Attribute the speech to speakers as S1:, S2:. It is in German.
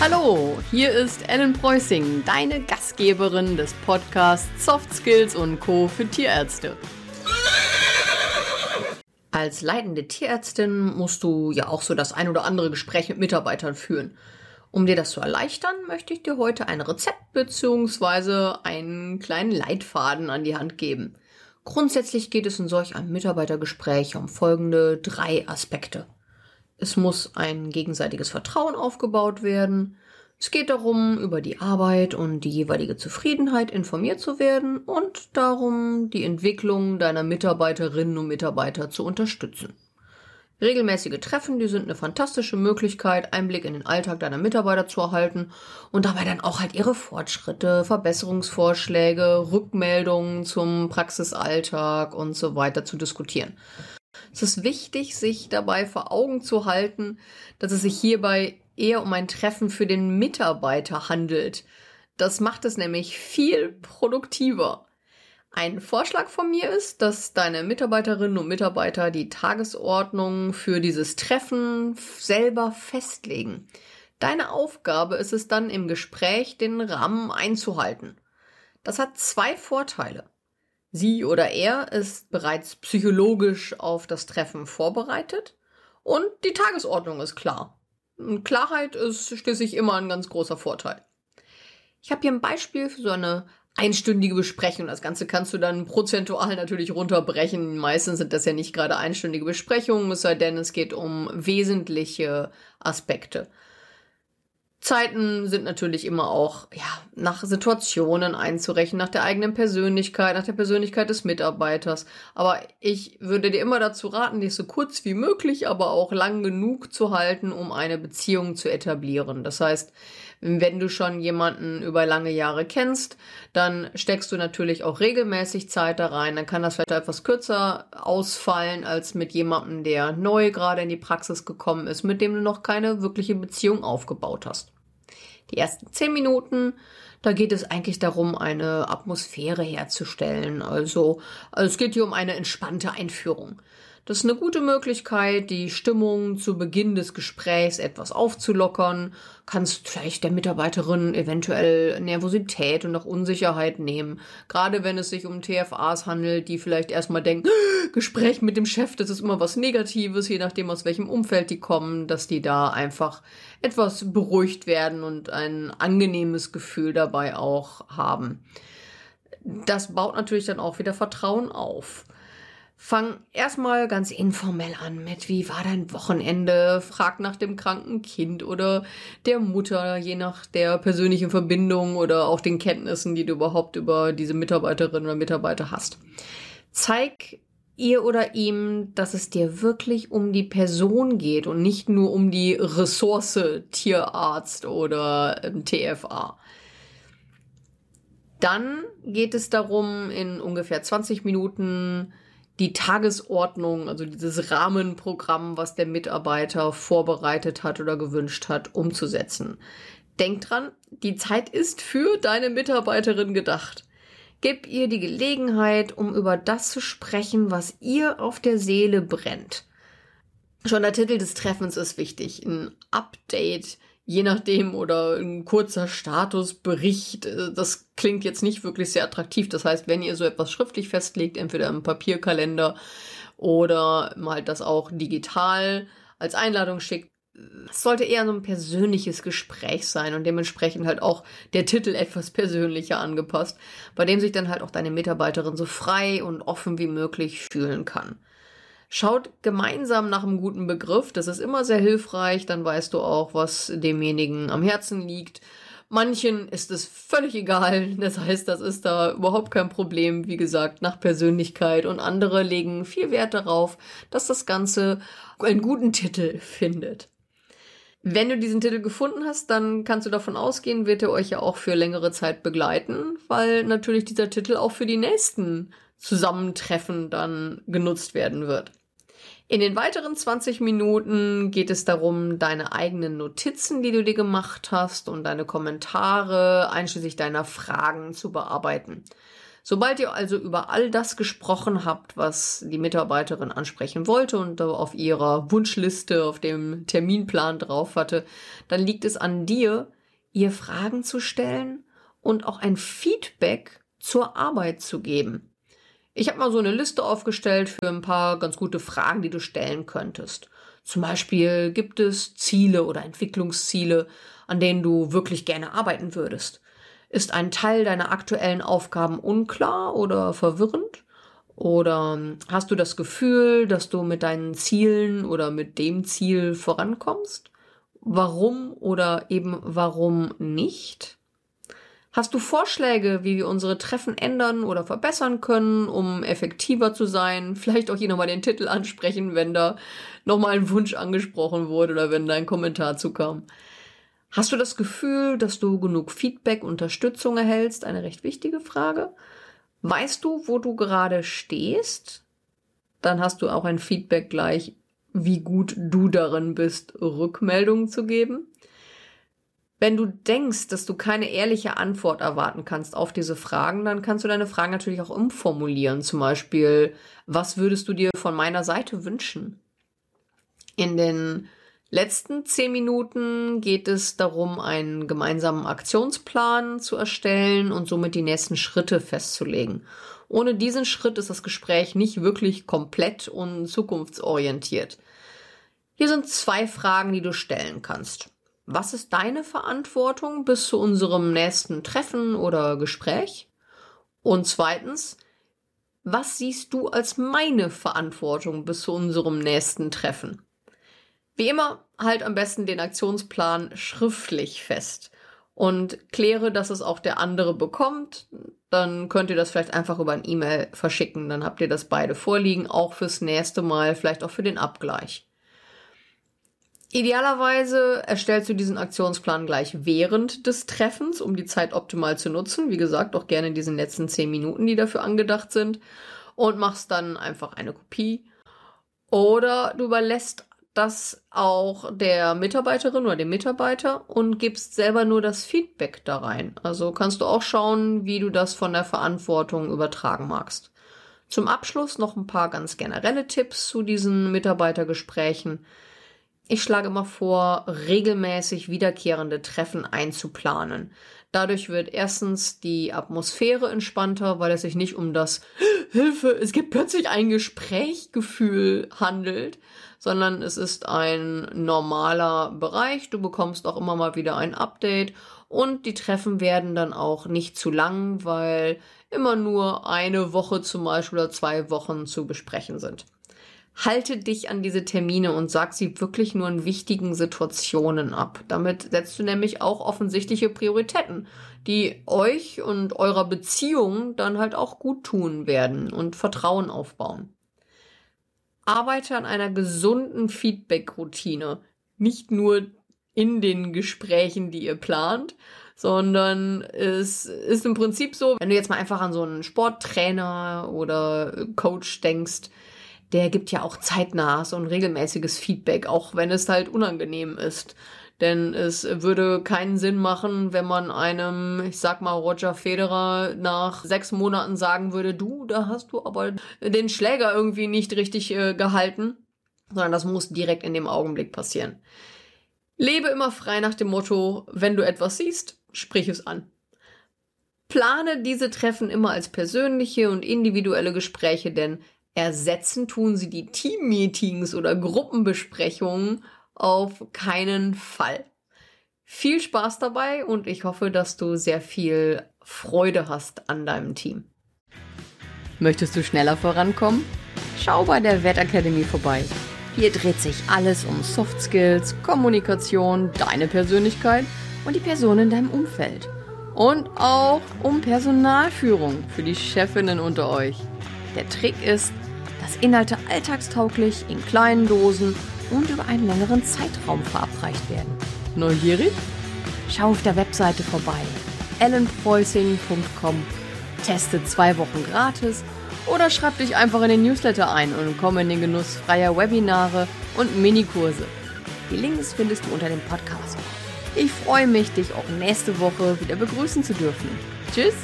S1: Hallo, hier ist Ellen Preußing, deine Gastgeberin des Podcasts Soft Skills und Co. für Tierärzte. Als leitende Tierärztin musst du ja auch so das ein oder andere Gespräch mit Mitarbeitern führen. Um dir das zu erleichtern, möchte ich dir heute ein Rezept bzw. einen kleinen Leitfaden an die Hand geben. Grundsätzlich geht es in solch einem Mitarbeitergespräch um folgende drei Aspekte. Es muss ein gegenseitiges Vertrauen aufgebaut werden. Es geht darum, über die Arbeit und die jeweilige Zufriedenheit informiert zu werden und darum, die Entwicklung deiner Mitarbeiterinnen und Mitarbeiter zu unterstützen. Regelmäßige Treffen, die sind eine fantastische Möglichkeit, Einblick in den Alltag deiner Mitarbeiter zu erhalten und dabei dann auch halt ihre Fortschritte, Verbesserungsvorschläge, Rückmeldungen zum Praxisalltag und so weiter zu diskutieren. Es ist wichtig, sich dabei vor Augen zu halten, dass es sich hierbei eher um ein Treffen für den Mitarbeiter handelt. Das macht es nämlich viel produktiver. Ein Vorschlag von mir ist, dass deine Mitarbeiterinnen und Mitarbeiter die Tagesordnung für dieses Treffen selber festlegen. Deine Aufgabe ist es dann im Gespräch, den Rahmen einzuhalten. Das hat zwei Vorteile. Sie oder er ist bereits psychologisch auf das Treffen vorbereitet und die Tagesordnung ist klar. Klarheit ist schließlich immer ein ganz großer Vorteil. Ich habe hier ein Beispiel für so eine einstündige Besprechung. Das Ganze kannst du dann prozentual natürlich runterbrechen. Meistens sind das ja nicht gerade einstündige Besprechungen, es sei denn, es geht um wesentliche Aspekte. Zeiten sind natürlich immer auch ja, nach Situationen einzurechnen, nach der eigenen Persönlichkeit, nach der Persönlichkeit des Mitarbeiters. Aber ich würde dir immer dazu raten, dich so kurz wie möglich, aber auch lang genug zu halten, um eine Beziehung zu etablieren. Das heißt, wenn du schon jemanden über lange Jahre kennst, dann steckst du natürlich auch regelmäßig Zeit da rein. Dann kann das vielleicht etwas kürzer ausfallen als mit jemandem, der neu gerade in die Praxis gekommen ist, mit dem du noch keine wirkliche Beziehung aufgebaut hast. Die ersten zehn Minuten, da geht es eigentlich darum, eine Atmosphäre herzustellen. Also, es geht hier um eine entspannte Einführung. Das ist eine gute Möglichkeit, die Stimmung zu Beginn des Gesprächs etwas aufzulockern. Kannst vielleicht der Mitarbeiterin eventuell Nervosität und auch Unsicherheit nehmen. Gerade wenn es sich um TFAs handelt, die vielleicht erstmal denken, Gespräch mit dem Chef, das ist immer was Negatives, je nachdem aus welchem Umfeld die kommen, dass die da einfach etwas beruhigt werden und ein angenehmes Gefühl dabei auch haben. Das baut natürlich dann auch wieder Vertrauen auf. Fang erstmal ganz informell an mit, wie war dein Wochenende? Frag nach dem kranken Kind oder der Mutter, je nach der persönlichen Verbindung oder auch den Kenntnissen, die du überhaupt über diese Mitarbeiterin oder Mitarbeiter hast. Zeig ihr oder ihm, dass es dir wirklich um die Person geht und nicht nur um die Ressource Tierarzt oder ähm, TFA. Dann geht es darum, in ungefähr 20 Minuten die Tagesordnung, also dieses Rahmenprogramm, was der Mitarbeiter vorbereitet hat oder gewünscht hat, umzusetzen. Denk dran, die Zeit ist für deine Mitarbeiterin gedacht. Gib ihr die Gelegenheit, um über das zu sprechen, was ihr auf der Seele brennt. Schon der Titel des Treffens ist wichtig. Ein Update je nachdem oder ein kurzer Statusbericht. Äh, das klingt jetzt nicht wirklich sehr attraktiv. Das heißt, wenn ihr so etwas schriftlich festlegt, entweder im Papierkalender oder mal das auch digital als Einladung schickt, es sollte eher so ein persönliches Gespräch sein und dementsprechend halt auch der Titel etwas persönlicher angepasst, bei dem sich dann halt auch deine Mitarbeiterin so frei und offen wie möglich fühlen kann. Schaut gemeinsam nach einem guten Begriff. Das ist immer sehr hilfreich. Dann weißt du auch, was demjenigen am Herzen liegt. Manchen ist es völlig egal. Das heißt, das ist da überhaupt kein Problem. Wie gesagt, nach Persönlichkeit. Und andere legen viel Wert darauf, dass das Ganze einen guten Titel findet. Wenn du diesen Titel gefunden hast, dann kannst du davon ausgehen, wird er euch ja auch für längere Zeit begleiten, weil natürlich dieser Titel auch für die nächsten Zusammentreffen dann genutzt werden wird. In den weiteren 20 Minuten geht es darum, deine eigenen Notizen, die du dir gemacht hast und deine Kommentare einschließlich deiner Fragen zu bearbeiten. Sobald ihr also über all das gesprochen habt, was die Mitarbeiterin ansprechen wollte und auf ihrer Wunschliste, auf dem Terminplan drauf hatte, dann liegt es an dir, ihr Fragen zu stellen und auch ein Feedback zur Arbeit zu geben. Ich habe mal so eine Liste aufgestellt für ein paar ganz gute Fragen, die du stellen könntest. Zum Beispiel gibt es Ziele oder Entwicklungsziele, an denen du wirklich gerne arbeiten würdest. Ist ein Teil deiner aktuellen Aufgaben unklar oder verwirrend? Oder hast du das Gefühl, dass du mit deinen Zielen oder mit dem Ziel vorankommst? Warum oder eben warum nicht? Hast du Vorschläge, wie wir unsere Treffen ändern oder verbessern können, um effektiver zu sein? Vielleicht auch hier nochmal den Titel ansprechen, wenn da nochmal ein Wunsch angesprochen wurde oder wenn da ein Kommentar zukam. Hast du das Gefühl, dass du genug Feedback, Unterstützung erhältst? Eine recht wichtige Frage. Weißt du, wo du gerade stehst? Dann hast du auch ein Feedback gleich, wie gut du darin bist, Rückmeldungen zu geben. Wenn du denkst, dass du keine ehrliche Antwort erwarten kannst auf diese Fragen, dann kannst du deine Fragen natürlich auch umformulieren. Zum Beispiel, was würdest du dir von meiner Seite wünschen? In den letzten zehn Minuten geht es darum, einen gemeinsamen Aktionsplan zu erstellen und somit die nächsten Schritte festzulegen. Ohne diesen Schritt ist das Gespräch nicht wirklich komplett und zukunftsorientiert. Hier sind zwei Fragen, die du stellen kannst. Was ist deine Verantwortung bis zu unserem nächsten Treffen oder Gespräch? Und zweitens, was siehst du als meine Verantwortung bis zu unserem nächsten Treffen? Wie immer, halt am besten den Aktionsplan schriftlich fest und kläre, dass es auch der andere bekommt. Dann könnt ihr das vielleicht einfach über ein E-Mail verschicken. Dann habt ihr das beide vorliegen, auch fürs nächste Mal, vielleicht auch für den Abgleich. Idealerweise erstellst du diesen Aktionsplan gleich während des Treffens, um die Zeit optimal zu nutzen. Wie gesagt, auch gerne in diesen letzten zehn Minuten, die dafür angedacht sind. Und machst dann einfach eine Kopie. Oder du überlässt das auch der Mitarbeiterin oder dem Mitarbeiter und gibst selber nur das Feedback da rein. Also kannst du auch schauen, wie du das von der Verantwortung übertragen magst. Zum Abschluss noch ein paar ganz generelle Tipps zu diesen Mitarbeitergesprächen. Ich schlage immer vor, regelmäßig wiederkehrende Treffen einzuplanen. Dadurch wird erstens die Atmosphäre entspannter, weil es sich nicht um das Hilfe, es gibt plötzlich ein Gesprächgefühl handelt, sondern es ist ein normaler Bereich. Du bekommst auch immer mal wieder ein Update und die Treffen werden dann auch nicht zu lang, weil immer nur eine Woche zum Beispiel oder zwei Wochen zu besprechen sind. Halte dich an diese Termine und sag sie wirklich nur in wichtigen Situationen ab. Damit setzt du nämlich auch offensichtliche Prioritäten, die euch und eurer Beziehung dann halt auch gut tun werden und Vertrauen aufbauen arbeite an einer gesunden Feedback-Routine. Nicht nur in den Gesprächen, die ihr plant, sondern es ist im Prinzip so, wenn du jetzt mal einfach an so einen Sporttrainer oder Coach denkst, der gibt ja auch zeitnah so ein regelmäßiges Feedback, auch wenn es halt unangenehm ist. Denn es würde keinen Sinn machen, wenn man einem, ich sag mal, Roger Federer nach sechs Monaten sagen würde, du, da hast du aber den Schläger irgendwie nicht richtig äh, gehalten, sondern das muss direkt in dem Augenblick passieren. Lebe immer frei nach dem Motto, wenn du etwas siehst, sprich es an. Plane diese Treffen immer als persönliche und individuelle Gespräche, denn ersetzen tun sie die Teammeetings oder Gruppenbesprechungen auf keinen Fall. Viel Spaß dabei und ich hoffe, dass du sehr viel Freude hast an deinem Team. Möchtest du schneller vorankommen? Schau bei der Wettakademie vorbei. Hier dreht sich alles um Soft Skills, Kommunikation, deine Persönlichkeit und die Person in deinem Umfeld. Und auch um Personalführung für die Chefinnen unter euch. Der Trick ist, dass Inhalte alltagstauglich in kleinen Dosen und über einen längeren Zeitraum verabreicht werden. Neugierig? Schau auf der Webseite vorbei ellenpreußing.com, teste zwei Wochen gratis oder schreib dich einfach in den Newsletter ein und komm in den Genuss freier Webinare und Minikurse. Die Links findest du unter dem Podcast. Ich freue mich, dich auch nächste Woche wieder begrüßen zu dürfen. Tschüss!